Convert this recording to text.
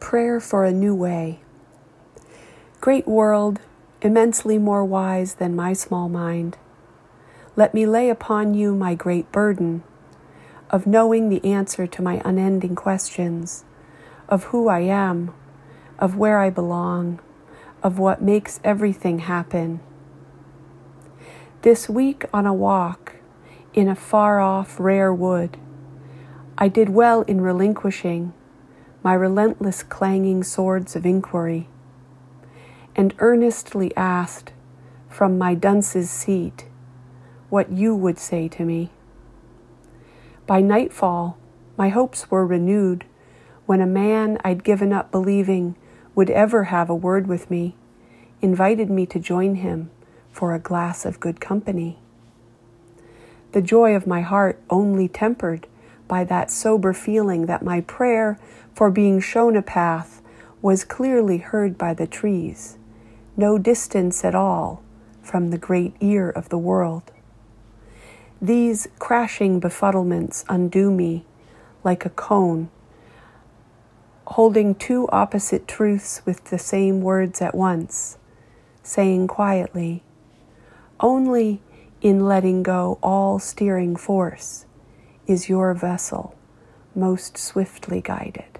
Prayer for a New Way. Great world, immensely more wise than my small mind, let me lay upon you my great burden of knowing the answer to my unending questions of who I am, of where I belong, of what makes everything happen. This week on a walk in a far off, rare wood, I did well in relinquishing my relentless clanging swords of inquiry, and earnestly asked from my dunce's seat what you would say to me. By nightfall, my hopes were renewed when a man I'd given up believing would ever have a word with me invited me to join him for a glass of good company. The joy of my heart only tempered by that sober feeling that my prayer for being shown a path was clearly heard by the trees, no distance at all from the great ear of the world. These crashing befuddlements undo me like a koan, holding two opposite truths with the same words at once, saying quietly, Only in letting go all steering force is your vessel most swiftly guided.